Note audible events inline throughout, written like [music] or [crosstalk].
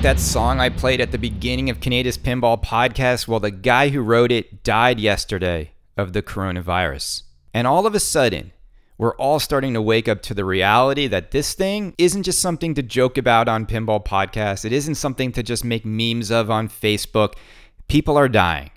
like that song I played at the beginning of Kaneda's Pinball podcast? Well, the guy who wrote it died yesterday of the coronavirus. And all of a sudden, we're all starting to wake up to the reality that this thing isn't just something to joke about on Pinball Podcast. It isn't something to just make memes of on Facebook. People are dying.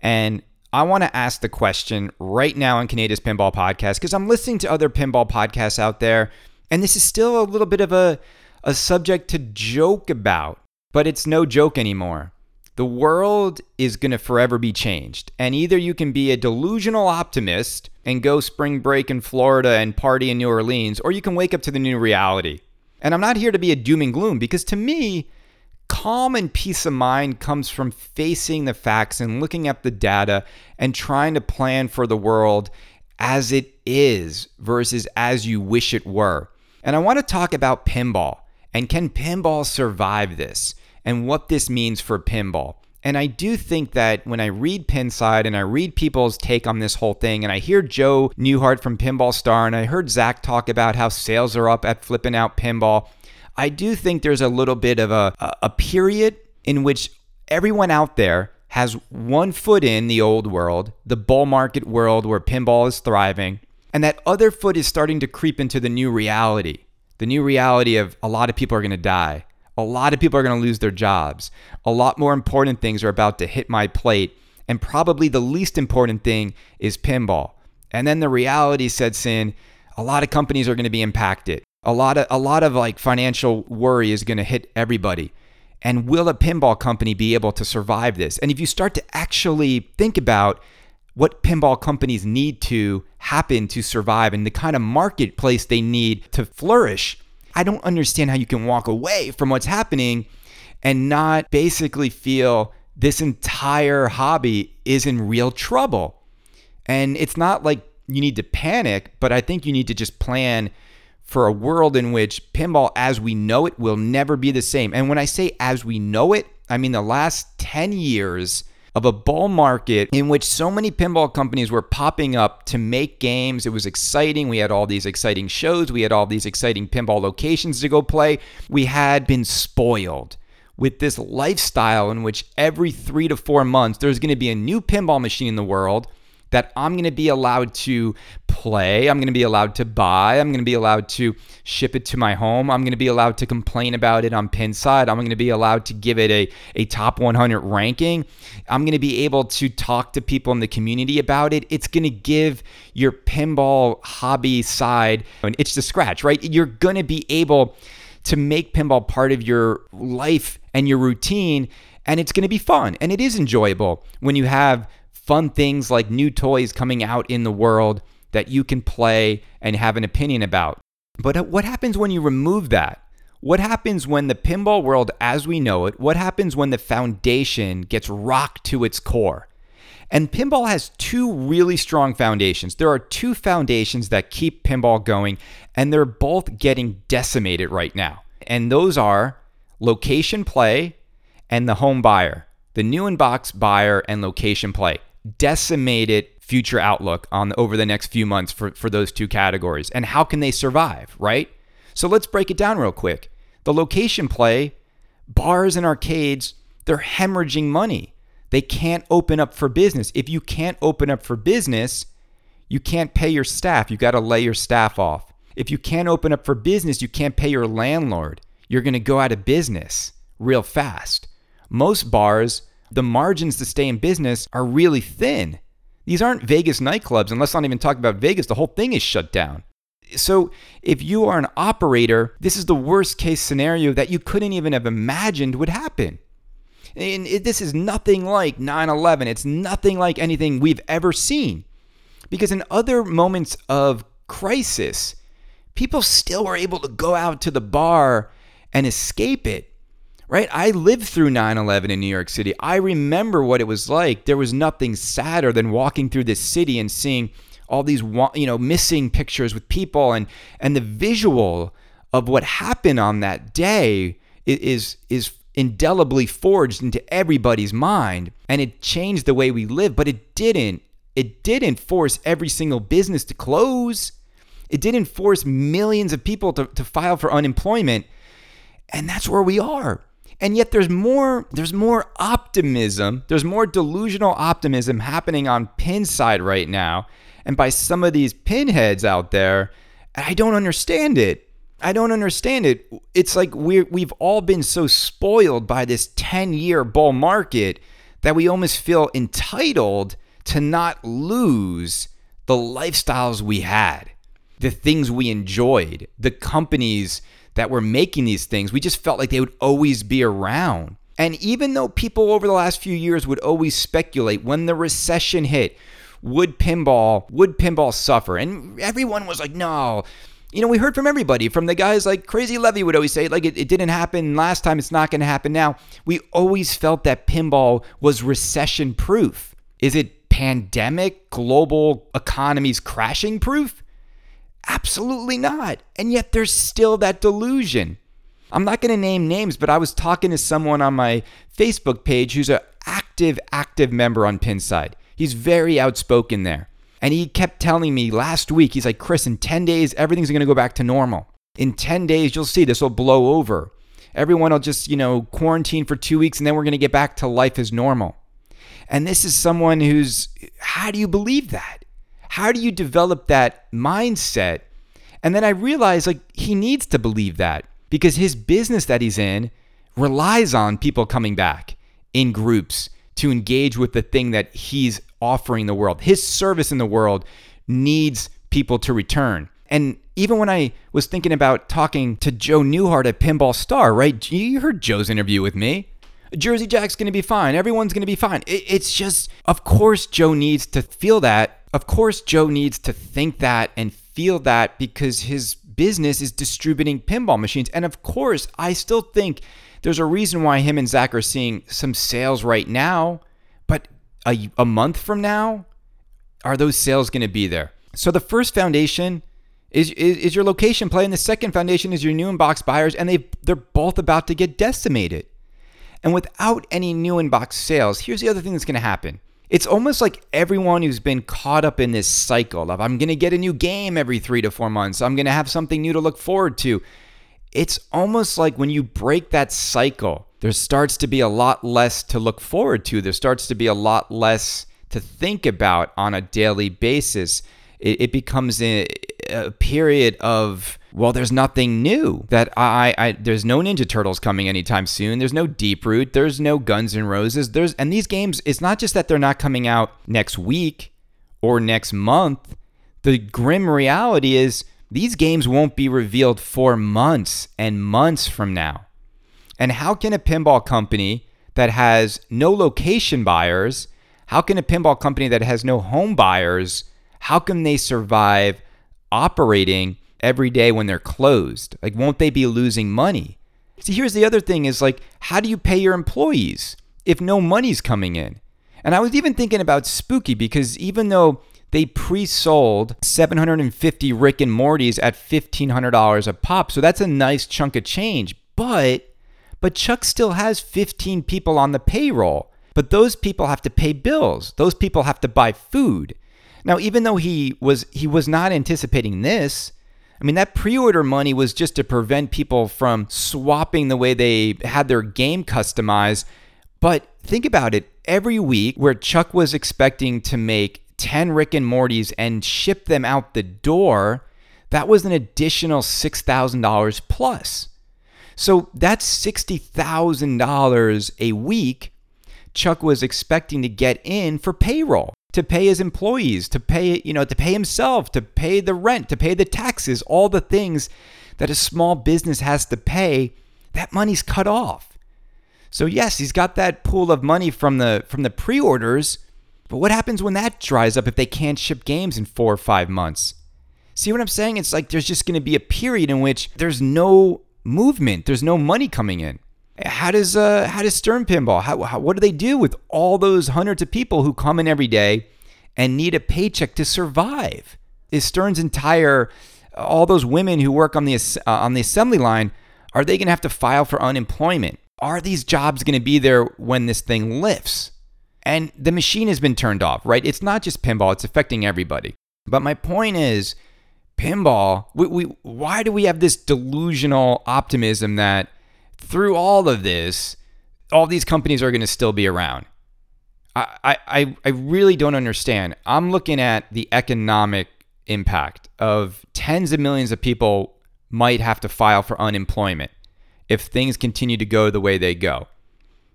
And I want to ask the question right now on Kaneda's Pinball Podcast because I'm listening to other pinball podcasts out there, and this is still a little bit of a a subject to joke about, but it's no joke anymore. The world is going to forever be changed. And either you can be a delusional optimist and go spring break in Florida and party in New Orleans, or you can wake up to the new reality. And I'm not here to be a doom and gloom because to me, calm and peace of mind comes from facing the facts and looking at the data and trying to plan for the world as it is versus as you wish it were. And I want to talk about pinball. And can pinball survive this? And what this means for pinball. And I do think that when I read Pinside and I read people's take on this whole thing, and I hear Joe Newhart from Pinball Star, and I heard Zach talk about how sales are up at Flip N Out Pinball, I do think there's a little bit of a, a period in which everyone out there has one foot in the old world, the bull market world where pinball is thriving, and that other foot is starting to creep into the new reality the new reality of a lot of people are going to die. A lot of people are going to lose their jobs. A lot more important things are about to hit my plate. And probably the least important thing is pinball. And then the reality sets in a lot of companies are going to be impacted. A lot of a lot of like financial worry is going to hit everybody. And will a pinball company be able to survive this? And if you start to actually think about what pinball companies need to happen to survive and the kind of marketplace they need to flourish. I don't understand how you can walk away from what's happening and not basically feel this entire hobby is in real trouble. And it's not like you need to panic, but I think you need to just plan for a world in which pinball as we know it will never be the same. And when I say as we know it, I mean the last 10 years of a bull market in which so many pinball companies were popping up to make games. It was exciting. We had all these exciting shows, we had all these exciting pinball locations to go play. We had been spoiled with this lifestyle in which every three to four months there's going to be a new pinball machine in the world that I'm going to be allowed to play. I'm going to be allowed to buy. I'm going to be allowed to ship it to my home. I'm going to be allowed to complain about it on Pinside. I'm going to be allowed to give it a, a top 100 ranking. I'm going to be able to talk to people in the community about it. It's going to give your pinball hobby side an itch to scratch, right? You're going to be able to make pinball part of your life and your routine and it's going to be fun and it is enjoyable when you have fun things like new toys coming out in the world that you can play and have an opinion about. But uh, what happens when you remove that? What happens when the pinball world as we know it, what happens when the foundation gets rocked to its core? And pinball has two really strong foundations. There are two foundations that keep pinball going, and they're both getting decimated right now. And those are location play and the home buyer, the new in box buyer and location play decimated future outlook on over the next few months for, for those two categories and how can they survive, right? So let's break it down real quick. The location play, bars and arcades, they're hemorrhaging money. They can't open up for business. If you can't open up for business, you can't pay your staff. You got to lay your staff off. If you can't open up for business, you can't pay your landlord. You're going to go out of business real fast. Most bars the margins to stay in business are really thin. These aren't Vegas nightclubs, and let's not even talk about Vegas. The whole thing is shut down. So, if you are an operator, this is the worst case scenario that you couldn't even have imagined would happen. And this is nothing like 9 11. It's nothing like anything we've ever seen. Because in other moments of crisis, people still were able to go out to the bar and escape it right? I lived through 9 11 in New York City. I remember what it was like. There was nothing sadder than walking through this city and seeing all these you know missing pictures with people and and the visual of what happened on that day is is indelibly forged into everybody's mind and it changed the way we live but it didn't it didn't force every single business to close it didn't force millions of people to, to file for unemployment and that's where we are And yet there's more there's more optimism, there's more delusional optimism happening on Pinside right now and by some of these pinheads out there. I don't understand it. I don't understand it. It's like we we've all been so spoiled by this 10-year bull market that we almost feel entitled to not lose the lifestyles we had, the things we enjoyed, the companies that were making these things. We just felt like they would always be around. And even though people over the last few years would always speculate when the recession hit, would pinball would pinball suffer? And everyone was like, no. You know, we heard from everybody, from the guys like Crazy Levy would always say, like, it, it didn't happen last time, it's not going to happen now. We always felt that pinball was recession proof. Is it pandemic, global economies crashing proof? Absolutely not. And yet there's still that delusion. I'm not going to name names, but I was talking to someone on my Facebook page who's an active, active member on Pinside. He's very outspoken there. And he kept telling me last week, he's like, Chris, in 10 days, everything's going to go back to normal. In 10 days, you'll see this will blow over. Everyone will just, you know, quarantine for two weeks and then we're going to get back to life as normal. And this is someone who's, how do you believe that? How do you develop that mindset? And then I realized like he needs to believe that because his business that he's in relies on people coming back in groups to engage with the thing that he's offering the world. His service in the world needs people to return. And even when I was thinking about talking to Joe Newhart at Pinball Star, right? You heard Joe's interview with me. Jersey Jack's going to be fine. Everyone's going to be fine. It's just, of course, Joe needs to feel that. Of course, Joe needs to think that and feel that because his business is distributing pinball machines. And of course, I still think there's a reason why him and Zach are seeing some sales right now. But a, a month from now, are those sales going to be there? So the first foundation is, is, is your location play, and the second foundation is your new inbox buyers, and they they're both about to get decimated. And without any new inbox sales, here's the other thing that's going to happen. It's almost like everyone who's been caught up in this cycle of I'm going to get a new game every three to four months, I'm going to have something new to look forward to. It's almost like when you break that cycle, there starts to be a lot less to look forward to. There starts to be a lot less to think about on a daily basis. It, it becomes a, a period of well, there's nothing new that I, I there's no Ninja Turtles coming anytime soon. There's no Deeproot. There's no Guns N' Roses. There's and these games. It's not just that they're not coming out next week or next month. The grim reality is these games won't be revealed for months and months from now. And how can a pinball company that has no location buyers, how can a pinball company that has no home buyers, how can they survive operating every day when they're closed? Like, won't they be losing money? See, here's the other thing is like, how do you pay your employees if no money's coming in? And I was even thinking about Spooky because even though they pre-sold 750 Rick and Mortys at $1,500 a pop, so that's a nice chunk of change. But but Chuck still has 15 people on the payroll. But those people have to pay bills. Those people have to buy food. Now, even though he was he was not anticipating this, I mean, that pre order money was just to prevent people from swapping the way they had their game customized. But think about it every week where Chuck was expecting to make 10 Rick and Mortys and ship them out the door, that was an additional $6,000 plus. So that's $60,000 a week Chuck was expecting to get in for payroll to pay his employees, to pay, you know, to pay himself, to pay the rent, to pay the taxes, all the things that a small business has to pay, that money's cut off. So yes, he's got that pool of money from the from the pre-orders, but what happens when that dries up if they can't ship games in 4 or 5 months? See what I'm saying? It's like there's just going to be a period in which there's no movement, there's no money coming in. How does uh, how does Stern Pinball? How, how, what do they do with all those hundreds of people who come in every day and need a paycheck to survive? Is Stern's entire all those women who work on the uh, on the assembly line are they going to have to file for unemployment? Are these jobs going to be there when this thing lifts? And the machine has been turned off, right? It's not just pinball; it's affecting everybody. But my point is, pinball. We, we why do we have this delusional optimism that through all of this, all these companies are going to still be around. I, I, I really don't understand. I'm looking at the economic impact of tens of millions of people might have to file for unemployment if things continue to go the way they go.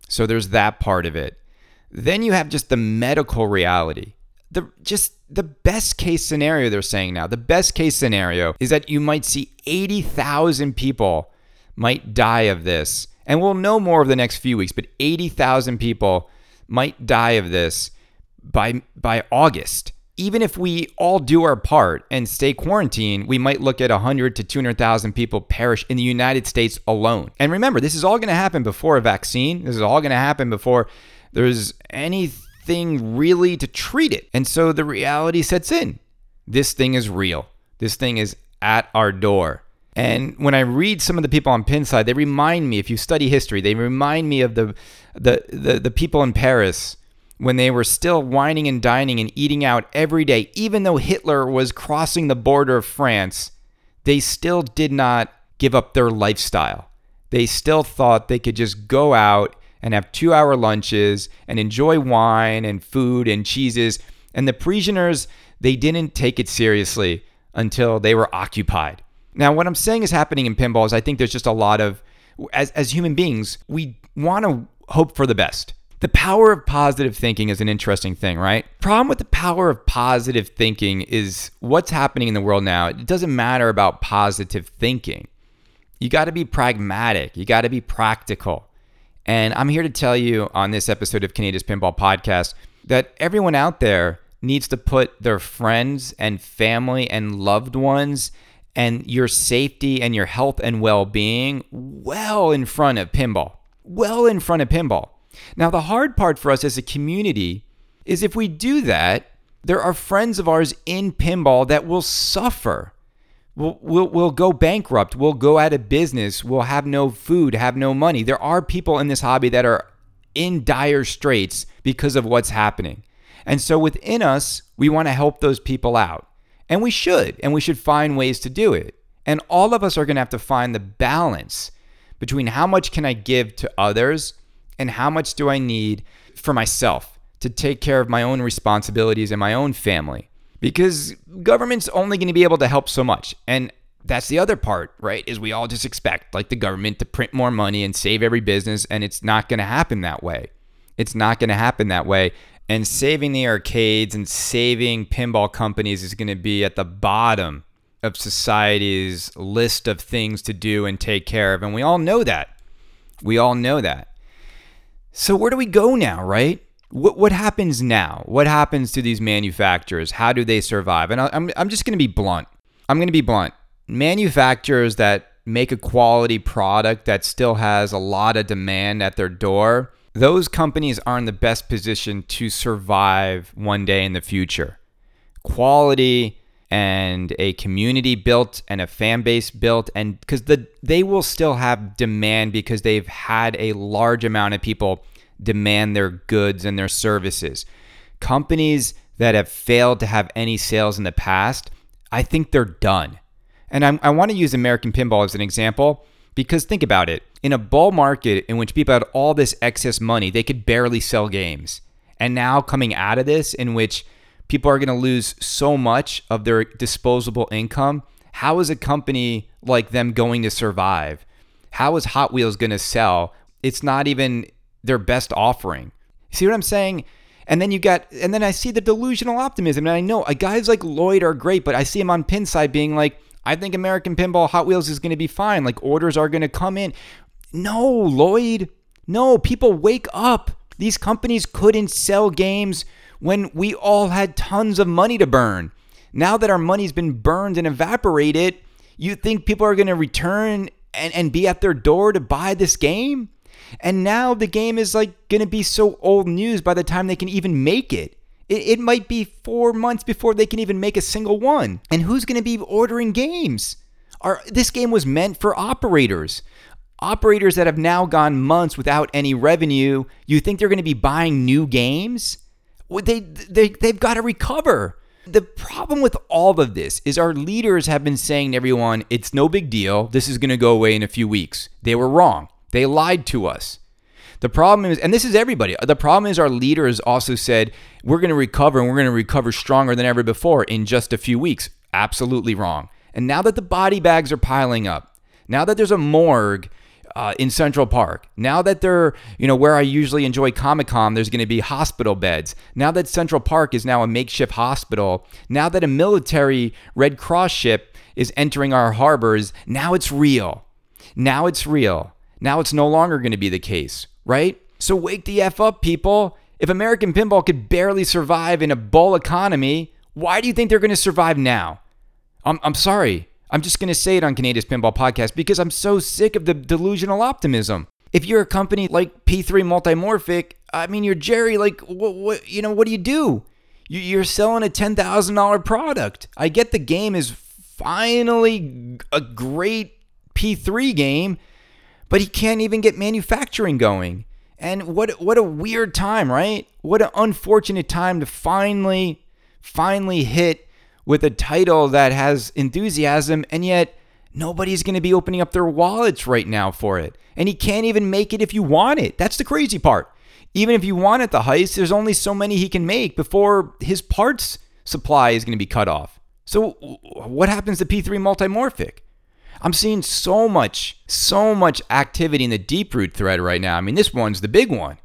So there's that part of it. Then you have just the medical reality. The just the best case scenario they're saying now. The best case scenario is that you might see 80,000 people might die of this. And we'll know more over the next few weeks, but 80,000 people might die of this by by August. Even if we all do our part and stay quarantined, we might look at 100 to 200,000 people perish in the United States alone. And remember, this is all going to happen before a vaccine. This is all going to happen before there's anything really to treat it. And so the reality sets in. This thing is real. This thing is at our door. And when I read some of the people on Pinside, they remind me, if you study history, they remind me of the the the, the people in Paris when they were still wining and dining and eating out every day, even though Hitler was crossing the border of France, they still did not give up their lifestyle. They still thought they could just go out and have two hour lunches and enjoy wine and food and cheeses. And the Parisianers, they didn't take it seriously until they were occupied. Now, what I'm saying is happening in pinball is I think there's just a lot of, as, as human beings, we want to hope for the best. The power of positive thinking is an interesting thing, right? Problem with the power of positive thinking is what's happening in the world now. It doesn't matter about positive thinking. You got to be pragmatic, you got to be practical. And I'm here to tell you on this episode of Kaneda's Pinball Podcast that everyone out there needs to put their friends and family and loved ones and your safety and your health and well being well in front of pinball. Well in front of pinball. Now, the hard part for us as a community is if we do that, there are friends of ours in pinball that will suffer. We'll, we'll, we'll go bankrupt. We'll go out of business. We'll have no food, have no money. There are people in this hobby that are in dire straits because of what's happening. And so within us, we want to help those people out. And we should, and we should find ways to do it. And all of us are going to have to find the balance between how much can I give to others and how much do I need for myself to take care of my own responsibilities and my own family. Because government's only going to be able to help so much. And that's the other part, right? Is we all just expect like the government to print more money and save every business and it's not going to happen that way. It's not going to happen that way. And saving the arcades and saving pinball companies is going to be at the bottom of society's list of things to do and take care of. And we all know that. We all know that. So, where do we go now, right? What, what happens now? What happens to these manufacturers? How do they survive? And I'm, I'm just going to be blunt. I'm going to be blunt. Manufacturers that make a quality product that still has a lot of demand at their door those companies are in the best position to survive one day in the future. Quality and a community built and a fan base built and because the they will still have demand because they've had a large amount of people demand their goods and their services. Companies that have failed to have any sales in the past, I think they're done. And I'm, i want to use American Pinball as an example because think about it. In a bull market in which people had all this excess money, they could barely sell games. And now coming out of this, in which people are going to lose so much of their disposable income, how is a company like them going to survive? How is Hot Wheels going to sell? It's not even their best offering. See what I'm saying? And then you got, and then I see the delusional optimism. And I know uh, guys like Lloyd are great, but I see him on Pinside being like, I think American Pinball Hot Wheels is going to be fine. Like orders are going to come in. No, Lloyd. No, people wake up. These companies couldn't sell games when we all had tons of money to burn. Now that our money's been burned and evaporated, you think people are going to return and, and be at their door to buy this game? And now the game is like going to be so old news by the time they can even make it. It, it might be four months before they can even make a single one. And who's going to be ordering games? This game was meant for operators. Operators that have now gone months without any revenue, you think they're going to be buying new games? They, they, they've got to recover. The problem with all of this is our leaders have been saying to everyone, it's no big deal. This is going to go away in a few weeks. They were wrong. They lied to us. The problem is, and this is everybody, the problem is our leaders also said, we're going to recover and we're going to recover stronger than ever before in just a few weeks. Absolutely wrong. And now that the body bags are piling up, now that there's a morgue uh, in Central Park, now that they're, you know, where I usually enjoy Comic Con, there's going to be hospital beds. Now that Central Park is now a makeshift hospital, now that a military Red Cross ship is entering our harbors, now it's real. Now it's real. Now it's no longer going to be the case right? So wake the F up, people. If American pinball could barely survive in a bull economy, why do you think they're going to survive now? I'm, I'm sorry. I'm just going to say it on Kaneda's Pinball Podcast because I'm so sick of the delusional optimism. If you're a company like P3 Multimorphic, I mean, you're Gerry, like, what, what you know, what do you do? You're selling a $10,000 product. I get the game is finally a great P3 game, but he can't even get manufacturing going. And what what a weird time, right? What an unfortunate time to finally finally hit with a title that has enthusiasm and yet nobody's going to be opening up their wallets right now for it. And he can't even make it if you want it. That's the crazy part. Even if you want it the heist, there's only so many he can make before his parts supply is going to be cut off. So what happens to P3 multimorphic? I'm seeing so much, so much activity in the Deeproot thread right now. I mean, this one's the big one.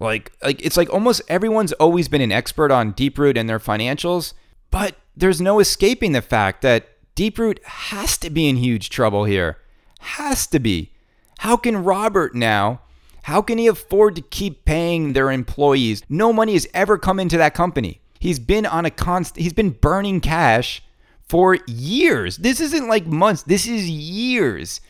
Like, like it's like almost everyone's always been an expert on Deeproot and their financials, but there's no escaping the fact that Deeproot has to be in huge trouble here. Has to be. How can Robert now? How can he afford to keep paying their employees? No money has ever come into that company. He's been on a constant he's been burning cash for years. This isn't like months, this is years.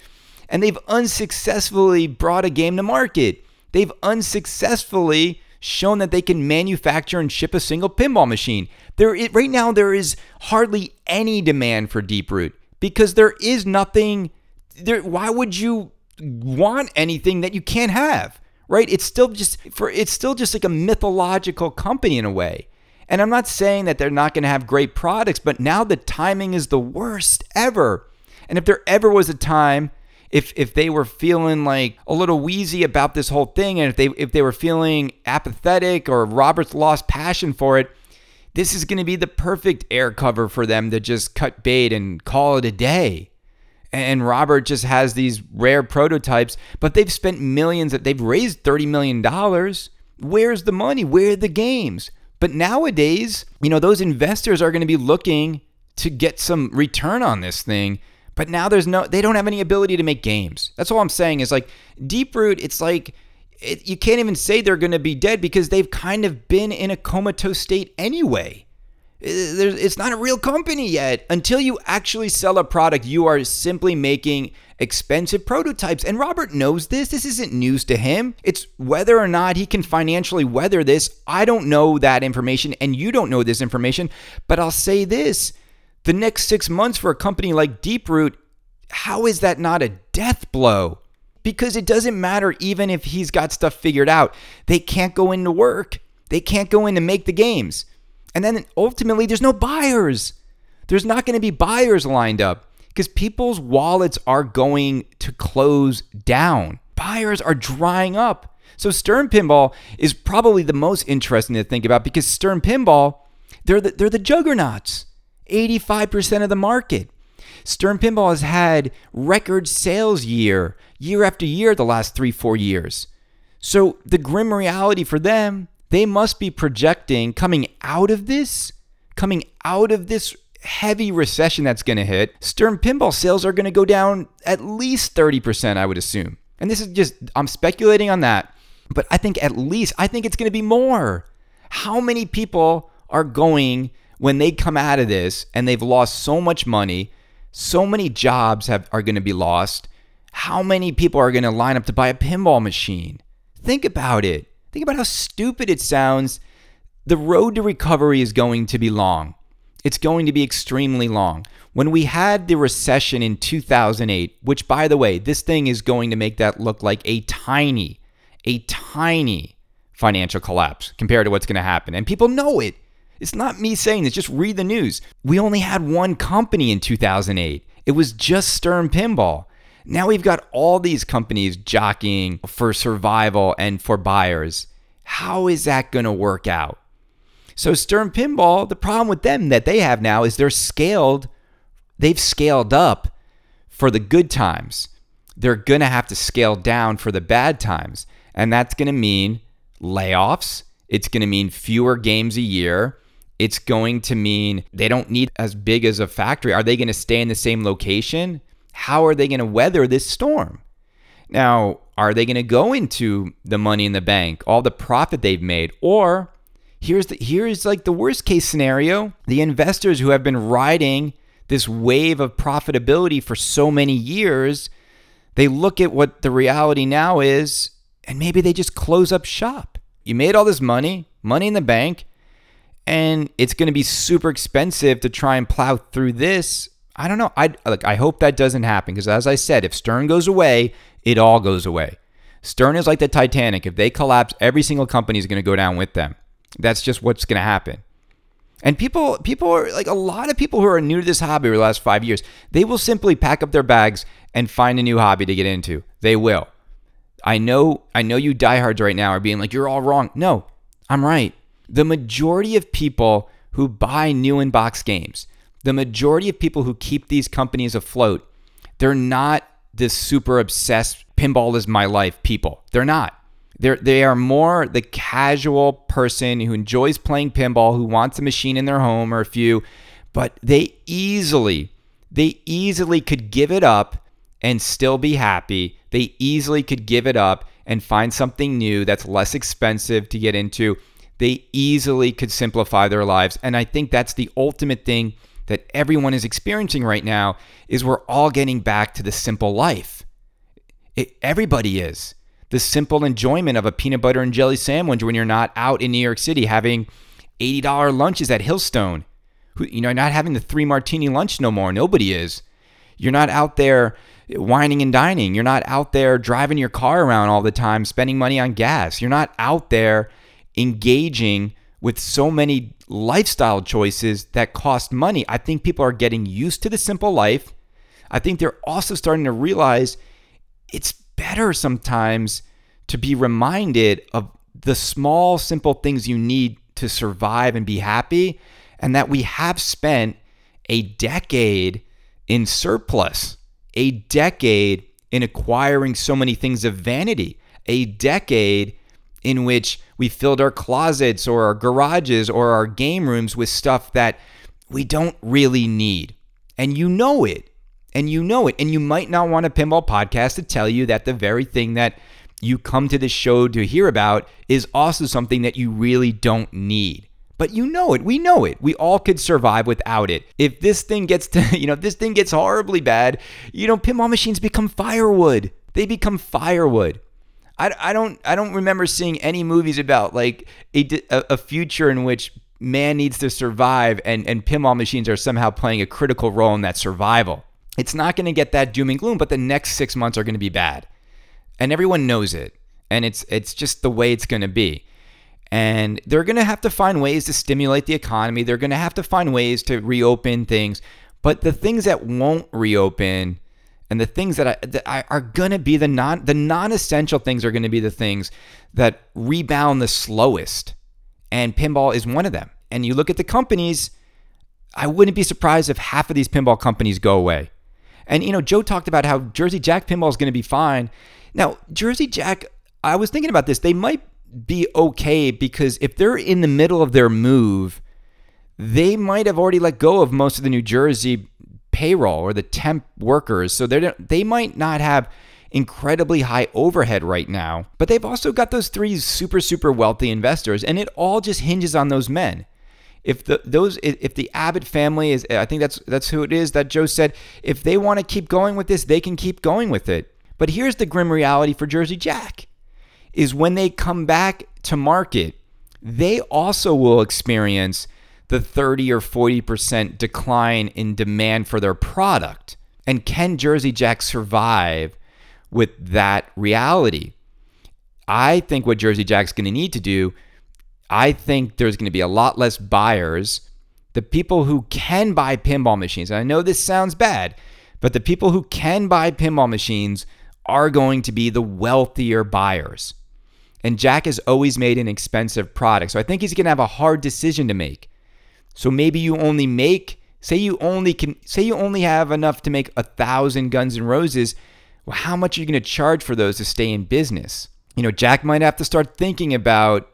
And they've unsuccessfully brought a game to market. They've unsuccessfully shown that they can manufacture and ship a single pinball machine. There is, right now there is hardly any demand for Deeproot because there is nothing there why would you want anything that you can't have? Right? It's still just for it's still just like a mythological company in a way. And I'm not saying that they're not going to have great products, but now the timing is the worst ever. And if there ever was a time if if they were feeling like a little wheezy about this whole thing and if they if they were feeling apathetic or Robert's lost passion for it, this is going to be the perfect air cover for them to just cut bait and call it a day. And Robert just has these rare prototypes, but they've spent millions, That they've raised $30 million. Where's the money? Where are the games? But nowadays, you know, those investors are going to be looking to get some return on this thing. But now there's no, they don't have any ability to make games. That's all I'm saying is like Deeproot, it's like, it, you can't even say they're going to be dead because they've kind of been in a comatose state anyway. Uh, it's not a real company yet. Until you actually sell a product, you are simply making expensive prototypes. And Robert knows this. This isn't news to him. It's whether or not he can financially weather this. I don't know that information, and you don't know this information. But I'll say this the next six months for a company like Deeproot, how is that not a death blow? Because it doesn't matter even if he's got stuff figured out. They can't go into work, they can't go in to make the games. And then ultimately, there's no buyers. There's not going to be buyers lined up because people's wallets are going to close down. Buyers are drying up. So Stern Pinball is probably the most interesting to think about because Stern Pinball, they're the, they're the juggernauts. 85% of the market. Stern Pinball has had record sales year, year after year, the last three, four years. So the grim reality for them, they must be projecting coming out of this, coming out of this heavy recession that's going to hit, Stern pinball sales are going to go down at least 30%, I would assume. And this is just, I'm speculating on that, but I think at least, I think it's going to be more. How many people are going when they come out of this and they've lost so much money, so many jobs have, are going to be lost? How many people are going to line up to buy a pinball machine? Think about it. Think about how stupid it sounds. The road to recovery is going to be long. It's going to be extremely long. When we had the recession in 2008, which by the way, this thing is going to make that look like a tiny, a tiny financial collapse compared to what's going to happen. And people know it. It's not me saying this, just read the news. We only had one company in 2008. It was just Stern Pinball. Now we've got all these companies jockeying for survival and for buyers. How is that going to work out? So Stern Pinball, the problem with them that they have now is they're scaled. They've scaled up for the good times. They're going to have to scale down for the bad times. And that's going to mean layoffs. It's going to mean fewer games a year. It's going to mean they don't need as big as a factory. Are they going to stay in the same location? How are they going to weather this storm? Now, are they going to go into the money in the bank, all the profit they've made, or here's the here's like the worst case scenario, the investors who have been riding this wave of profitability for so many years, they look at what the reality now is and maybe they just close up shop. You made all this money, money in the bank, and it's going to be super expensive to try and plow through this. I don't know. I like I hope that doesn't happen because as I said, if Stern goes away, it all goes away. Stern is like the Titanic. If they collapse, every single company is going to go down with them. That's just what's going to happen. And people, people are like a lot of people who are new to this hobby over the last five years. They will simply pack up their bags and find a new hobby to get into. They will. I know, I know you diehards right now are being like, you're all wrong. No, I'm right. The majority of people who buy new in box games, the majority of people who keep these companies afloat, they're not this super obsessed pinball is my life people. They're not. They're, they are more the casual person who enjoys playing pinball, who wants a machine in their home or a few, but they easily, they easily could give it up and still be happy. They easily could give it up and find something new that's less expensive to get into. They easily could simplify their lives. And I think that's the ultimate thing that everyone is experiencing right now is we're all getting back to the simple life. It, everybody is. The simple enjoyment of a peanut butter and jelly sandwich when you're not out in New York City having $80 lunches at Hillstone. You know, not having the three martini lunch no more. Nobody is. You're not out there wining and dining. You're not out there driving your car around all the time, spending money on gas. You're not out there engaging with so many lifestyle choices that cost money. I think people are getting used to the simple life. I think they're also starting to realize it's better sometimes to be reminded of the small, simple things you need to survive and be happy, and that we have spent a decade in surplus a decade in acquiring so many things of vanity, a decade in which we filled our closets or our garages or our game rooms with stuff that we don't really need. And you know it. And you know it. And you might not want a pinball podcast to tell you that the very thing that you come to this show to hear about is also something that you really don't need. But you know it. We know it. We all could survive without it. If this thing gets to, [laughs] you know, if this thing gets horribly bad, you know, pinball machines become firewood. They become firewood. I, I don't I don't remember seeing any movies about like a, a future in which man needs to survive and, and pinball machines are somehow playing a critical role in that survival. It's not going to get that doom and gloom, but the next six months are going to be bad. And everyone knows it. And it's it's just the way it's going to be. And they're going to have to find ways to stimulate the economy. They're going to have to find ways to reopen things. But the things that won't reopen and the things that, I, that are going to be the non the non-essential things are going to be the things that rebound the slowest. And pinball is one of them. And you look at the companies, I wouldn't be surprised if half of these pinball companies go away. And you know, Joe talked about how Jersey Jack pinball is going to be fine. Now, Jersey Jack, I was thinking about this. They might be okay because if they're in the middle of their move, they might have already let go of most of the New Jersey payroll or the temp workers. So they they might not have incredibly high overhead right now, but they've also got those three super super wealthy investors and it all just hinges on those men. If the those if the Abbott family is I think that's that's who it is that Joe said if they want to keep going with this, they can keep going with it. But here's the grim reality for Jersey Jack is when they come back to market, they also will experience the 30 or 40% decline in demand for their product. And can Jersey Jack survive with that reality? I think what Jersey Jack's going to need to do, I think there's going to be a lot less buyers. The people who can buy pinball machines, and I know this sounds bad, But the people who can buy pinball machines are going to be the wealthier buyers. And Jack has always made an expensive product. So I think he's going to have a hard decision to make. So maybe you only make, say you only can, say you only have enough to make a thousand Guns N' Roses. Well, how much are you going to charge for those to stay in business? You know, Jack might have to start thinking about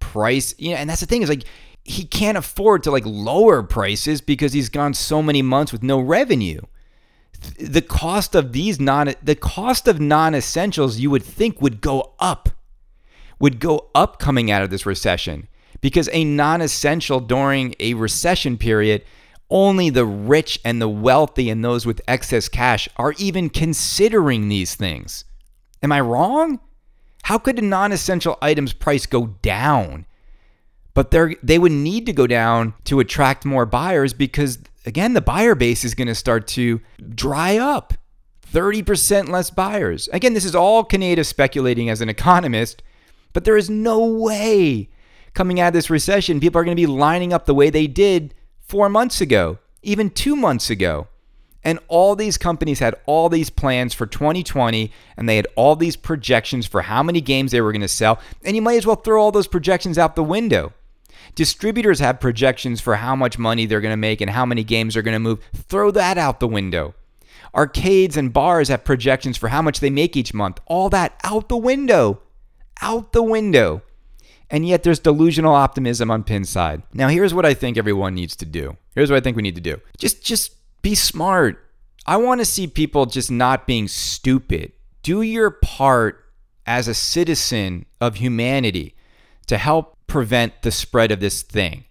price. You know, and that's the thing is like he can't afford to like lower prices because he's gone so many months with no revenue the cost of these non the cost of non-essentials you would think would go up would go up coming out of this recession because a non-essential during a recession period only the rich and the wealthy and those with excess cash are even considering these things am i wrong how could a non-essential items price go down but they they would need to go down to attract more buyers because again, the buyer base is going to start to dry up. 30% less buyers. Again, this is all Kaneda speculating as an economist, but there is no way coming out of this recession, people are going to be lining up the way they did four months ago, even two months ago. And all these companies had all these plans for 2020, and they had all these projections for how many games they were going to sell. And you might as well throw all those projections out the window. Distributors have projections for how much money they're going to make and how many games they're going to move. Throw that out the window. Arcades and bars have projections for how much they make each month. All that out the window. Out the window. And yet there's delusional optimism on Pinside. Now here's what I think everyone needs to do. Here's what I think we need to do. Just just be smart. I want to see people just not being stupid. Do your part as a citizen of humanity to help prevent the spread of this thing.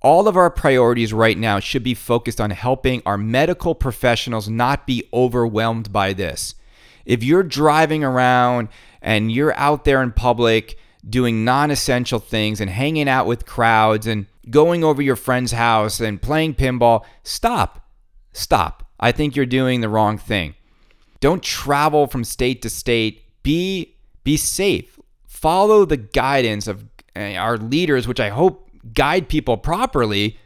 All of our priorities right now should be focused on helping our medical professionals not be overwhelmed by this. If you're driving around and you're out there in public doing non essential things and hanging out with crowds and going over your friend's house and playing pinball, stop. Stop. I think you're doing the wrong thing. Don't travel from state to state. Be be safe. Follow the guidance of eh, our leaders, which I hope guide people properly,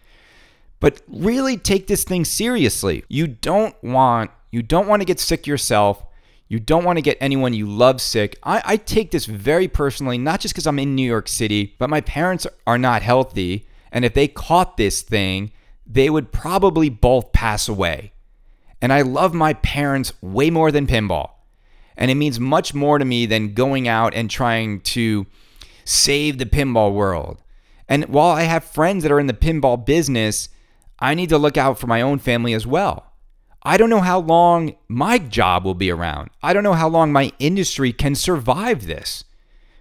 but really take this thing seriously. You don't want you don't want to get sick yourself. You don't want to get anyone you love sick. I, I take this very personally, not just because I'm in New York City, but my parents are not healthy. And if they caught this thing, they would probably both pass away. And I love my parents way more than pinball. And it means much more to me than going out and trying to save the pinball world. And while I have friends that are in the pinball business, I need to look out for my own family as well. I don't know how long my job will be around. I don't know how long my industry can survive this.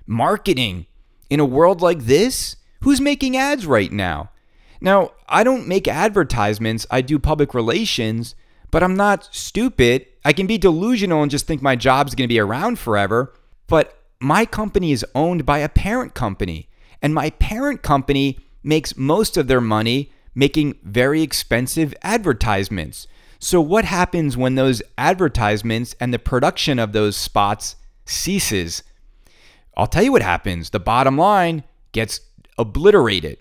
Marketing in a world like this? Who's making ads right now? Now, I don't make advertisements, I do public relations, but I'm not stupid. I can be delusional and just think my job's going to be around forever, but my company is owned by a parent company, and my parent company makes most of their money making very expensive advertisements. So, what happens when those advertisements and the production of those spots ceases? I'll tell you what happens. The bottom line gets obliterated,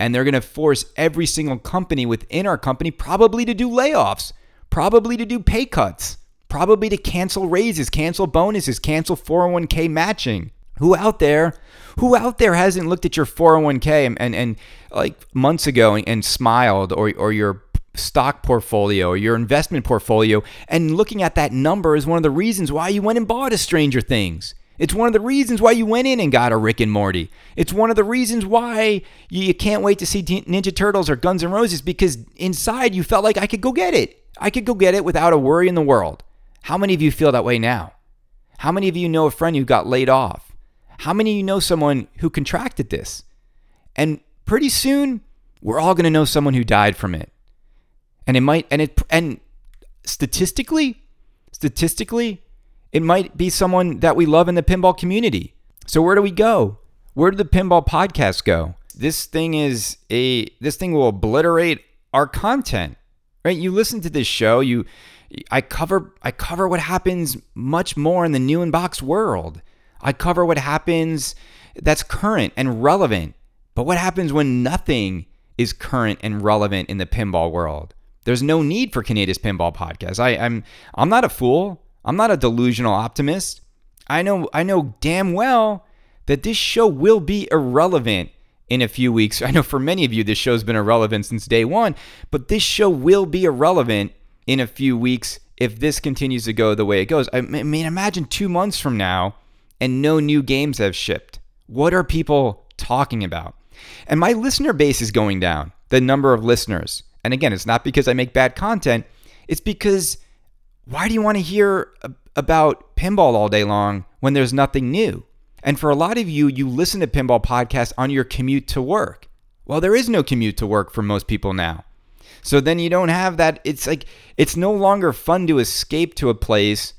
and they're going to force every single company within our company probably to do layoffs, probably to do pay cuts probably to cancel raises, cancel bonuses, cancel 401k matching. Who out there, who out there hasn't looked at your 401k and, and, and like months ago and, and smiled or, or your stock portfolio or your investment portfolio and looking at that number is one of the reasons why you went and bought a Stranger Things. It's one of the reasons why you went in and got a Rick and Morty. It's one of the reasons why you can't wait to see Ninja Turtles or Guns N' Roses because inside you felt like I could go get it. I could go get it without a worry in the world. How many of you feel that way now? How many of you know a friend who got laid off? How many of you know someone who contracted this? And pretty soon, we're all going to know someone who died from it. And it might, and it, and statistically, statistically, it might be someone that we love in the pinball community. So where do we go? Where did the pinball podcast go? This thing is a, this thing will obliterate our content, right? You listen to this show, you, I cover I cover what happens much more in the new inbox world. I cover what happens that's current and relevant. But what happens when nothing is current and relevant in the pinball world? There's no need for Kaneda's Pinball Podcast. I, I'm I'm not a fool. I'm not a delusional optimist. I know I know damn well that this show will be irrelevant in a few weeks. I know for many of you this show's been irrelevant since day 1, but this show will be irrelevant in a few weeks if this continues to go the way it goes. I mean imagine 2 months from now and no new games have shipped. What are people talking about? And my listener base is going down, the number of listeners. And again, it's not because I make bad content, it's because why do you want to hear about pinball all day long when there's nothing new? And for a lot of you, you listen to pinball podcasts on your commute to work. Well, there is no commute to work for most people now. So then you don't have that. It's like, it's no longer fun to escape to a place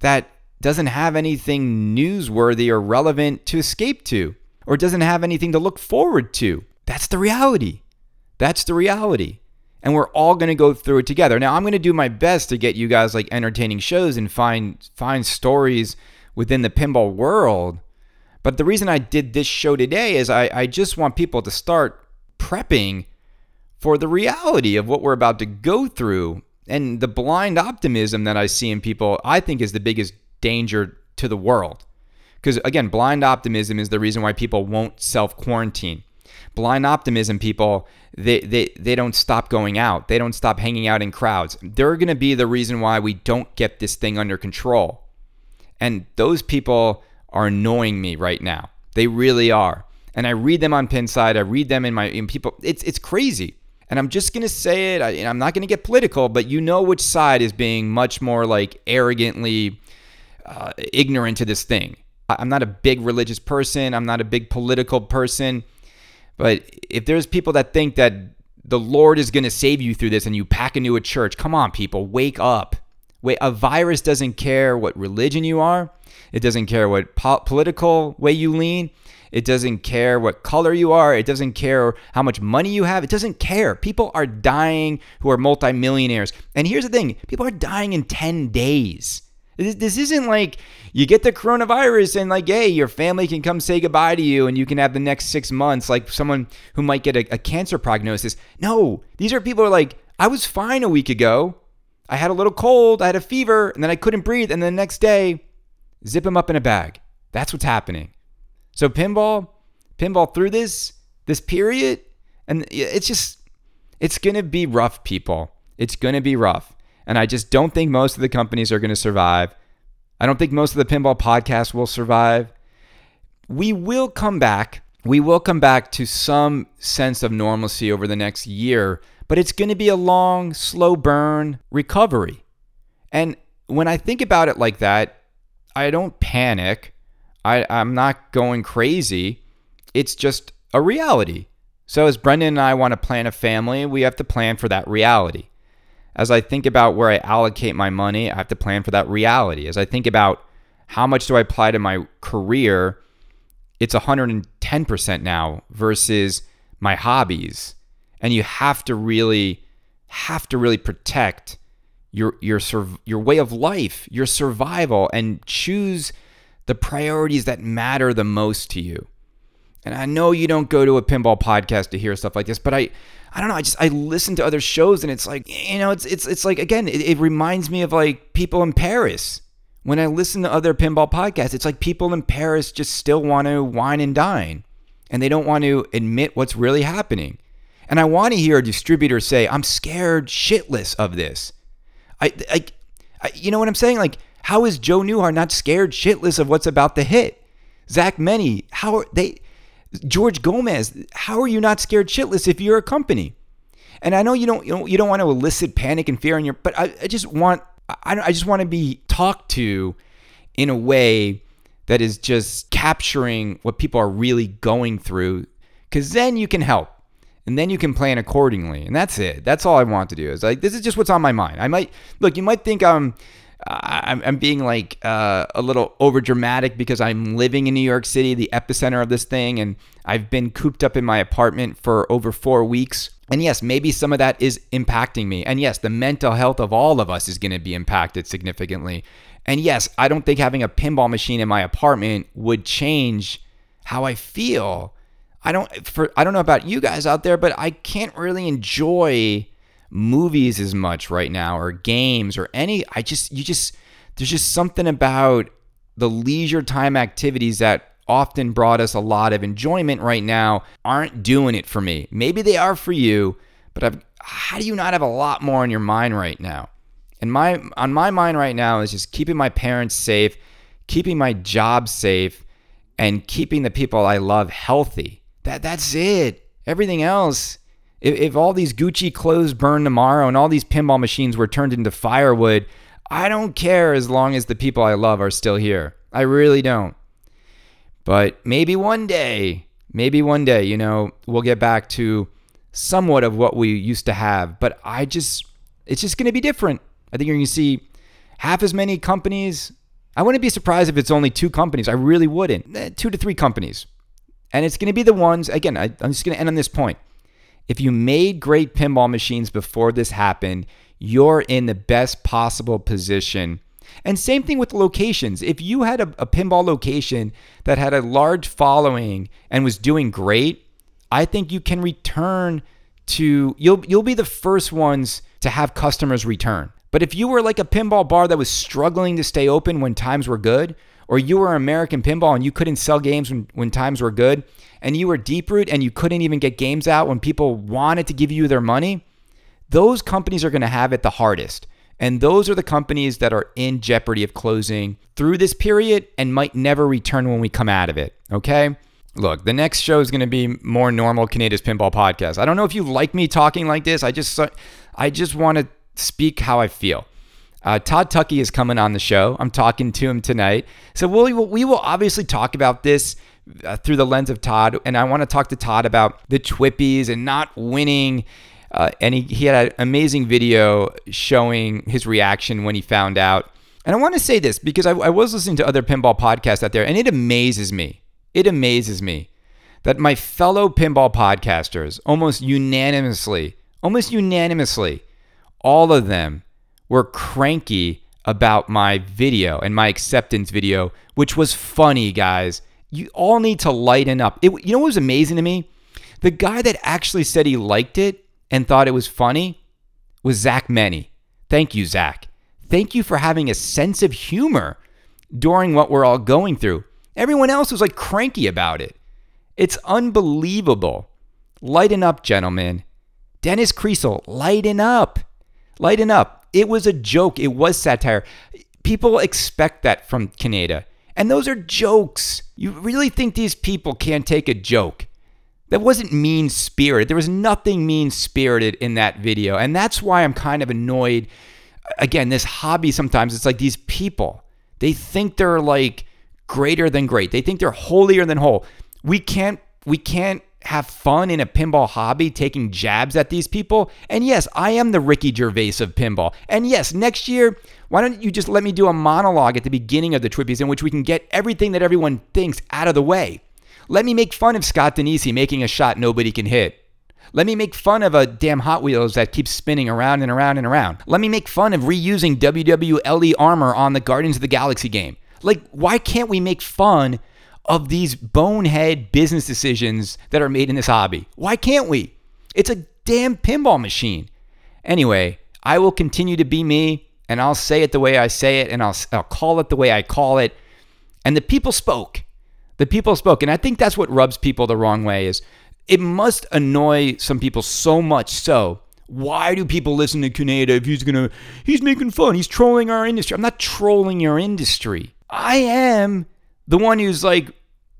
that doesn't have anything newsworthy or relevant to escape to, or doesn't have anything to look forward to. That's the reality. That's the reality and we're all going to go through it together. Now, I'm going to do my best to get you guys like entertaining shows and find find stories within the pinball world. But the reason I did this show today is I, I just want people to start prepping for the reality of what we're about to go through. And the blind optimism that I see in people, I think, is the biggest danger to the world. Because again, blind optimism is the reason why people won't self quarantine blind optimism people they, they they don't stop going out. They don't stop hanging out in crowds. They're going to be the reason why we don't get this thing under control. And those people are annoying me right now. They really are. And i read them on Pinside i read them in my in people. It's it's crazy. And i'm just going to say it. I, i'm not going to get political but you know which side is being much more like arrogantly uh, ignorant to this thing. I'm not a big religious person. I'm not a big political person but if there's people that think that the Lord is going to save you through this and you pack into a church, come on, people, wake up. Wait, a virus doesn't care what religion you are. It doesn't care what po- political way you lean. It doesn't care what color you are. It doesn't care how much money you have. It doesn't care. People are dying who are multimillionaires. And here's the thing people are dying in 10 days. This, isn't like you get the coronavirus and like, hey, your family can come say goodbye to you and you can have the next six months like someone who might get a, a cancer prognosis. No, these are people who are like, I was fine a week ago. I had a little cold, I had a fever, and then I couldn't breathe. And the next day, zip them up in a bag. That's what's happening. So pinball, pinball through this this period, and it's just it's gonna be rough, people. It's gonna be rough. And I just don't think most of the companies are going to survive. I don't think most of the pinball podcasts will survive. We will come back. We will come back to some sense of normalcy over the next year, but it's going to be a long, slow burn recovery. And when I think about it like that, I don't panic. I, I'm not going crazy. It's just a reality. So, as Brendan and I want to plan a family, we have to plan for that reality. As I think about where I allocate my money, I have to plan for that reality. As I think about how much do I apply to my career, it's 110% now versus my hobbies. And you have to really have to really protect your your your way of life, your survival and choose the priorities that matter the most to you. And I know you don't go to a pinball podcast to hear stuff like this, but I I don't know. I just I listen to other shows and it's like you know it's it's it's like again it, it reminds me of like people in Paris. When I listen to other pinball podcasts, it's like people in Paris just still want to wine and dine, and they don't want to admit what's really happening. And I want to hear a distributor say, "I'm scared shitless of this." I like, you know what I'm saying? Like, how is Joe Newhart not scared shitless of what's about to hit? Zach Meny, how are they? George Gomez, how are you not scared shitless if you're a company? And I know you don't you don't, you don't want to elicit panic and fear in your, but I, I just want I, I just want to be talked to in a way that is just capturing what people are really going through, because then you can help and then you can plan accordingly. And that's it. That's all I want to do. Is like this is just what's on my mind. I might look. You might think I'm I'm, I'm being like uh, a little over dramatic because I'm living in New York City, the epicenter of this thing, and I've been cooped up in my apartment for over four weeks. And yes, maybe some of that is impacting me. And yes, the mental health of all of us is going to be impacted significantly. And yes, I don't think having a pinball machine in my apartment would change how I feel. I don't for I don't know about you guys out there, but I can't really enjoy movies as much right now or games or any I just you just there's just something about the leisure time activities that often brought us a lot of enjoyment right now aren't doing it for me. Maybe they are for you, but I've, how do you not have a lot more on your mind right now? And my on my mind right now is just keeping my parents safe, keeping my job safe, and keeping the people I love healthy. That that's it. Everything else, if, if all these Gucci clothes burn tomorrow and all these pinball machines were turned into firewood, I don't care as long as the people I love are still here. I really don't. But maybe one day, maybe one day, you know, we'll get back to somewhat of what we used to have. But I just, it's just going to be different. I think you're going to see half as many companies. I wouldn't be surprised if it's only two companies. I really wouldn't. Eh, two to three companies. And it's going to be the ones, again, I, I'm just going to end on this point. If you made great pinball machines before this happened, you're in the best possible position and same thing with locations. If you had a, a pinball location that had a large following and was doing great, I think you can return to you'll you'll be the first ones to have customers return. But if you were like a pinball bar that was struggling to stay open when times were good, or you were American pinball and you couldn't sell games when, when times were good, and you were Deeproot and you couldn't even get games out when people wanted to give you their money, those companies are going to have it the hardest. And those are the companies that are in jeopardy of closing through this period and might never return when we come out of it. Okay. Look, the next show is going to be more normal Kaneda's Pinball Podcast. I don't know if you like me talking like this. I just, I just want to speak how I feel. Uh, Todd Tuckey is coming on the show. I'm talking to him tonight. So we'll, we will obviously talk about this uh, through the lens of Todd. And I want to talk to Todd about the TWIPYs and not winning uh, and he, he had an amazing video showing his reaction when he found out. And I want to say this because I, I was listening to other pinball podcasts out there, and it amazes me. It amazes me that my fellow pinball podcasters, almost unanimously, almost unanimously, all of them were cranky about my video and my acceptance video, which was funny, guys. You all need to lighten up. It, you know what was amazing to me? The guy that actually said he liked it and thought it was funny was Zach Meny. Thank you, Zach. Thank you for having a sense of humor during what we're all going through. Everyone else was like cranky about it. It's unbelievable. Lighten up, gentlemen. Dennis Kriesel, lighten up. Lighten up. It was a joke. It was satire. People expect that from Kaneda. And those are jokes. You really think these people can't take a joke? that wasn't mean spirited. There was nothing mean spirited in that video. And that's why I'm kind of annoyed. Again, this hobby sometimes, it's like these people, they think they're like greater than great. They think they're holier than whole. We can't, we can't have fun in a pinball hobby taking jabs at these people. And yes, I am the Ricky Gervais of pinball. And yes, next year, why don't you just let me do a monologue at the beginning of the TWIPYs in which we can get everything that everyone thinks out of the way? Let me make fun of Scott Danesi making a shot nobody can hit. Let me make fun of a damn Hot Wheels that keeps spinning around and around and around. Let me make fun of reusing WWLE armor on the Guardians of the Galaxy game. Like, why can't we make fun of these bonehead business decisions that are made in this hobby? Why can't we? It's a damn pinball machine. Anyway, I will continue to be me, and I'll say it the way I say it, and I'll, I'll call it the way I call it. And the people spoke. The people spoke. And I think that's what rubs people the wrong way is it must annoy some people so much so. Why do people listen to Kaneda if he's gonna he's making fun, he's trolling our industry. I'm not trolling your industry. I am the one who's like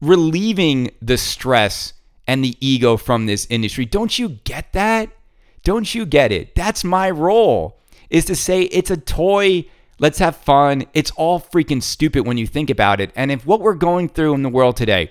relieving the stress and the ego from this industry. Don't you get that? Don't you get it? That's my role is to say it's a toy Let's have fun. It's all freaking stupid when you think about it. And if what we're going through in the world today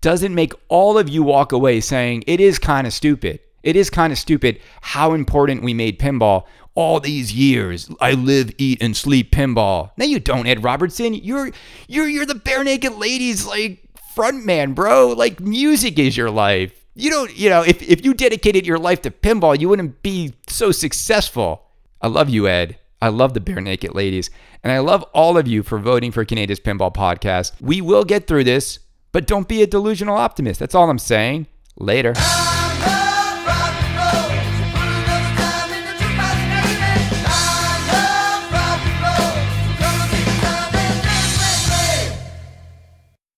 doesn't make all of you walk away saying it is kind of stupid, it is kind of stupid how important we made pinball all these years. I live, eat, and sleep pinball. No, you don't, Ed Robertson. You're you're you're the Barenaked Ladies like front man, bro. Like music is your life. You don't, you know, if, if you dedicated your life to pinball, you wouldn't be so successful. I love you, Ed. I love the Barenaked Ladies. And I love all of you for voting for Kaneda's Pinball Podcast. We will get through this, but don't be a delusional optimist. That's all I'm saying. Later. [laughs]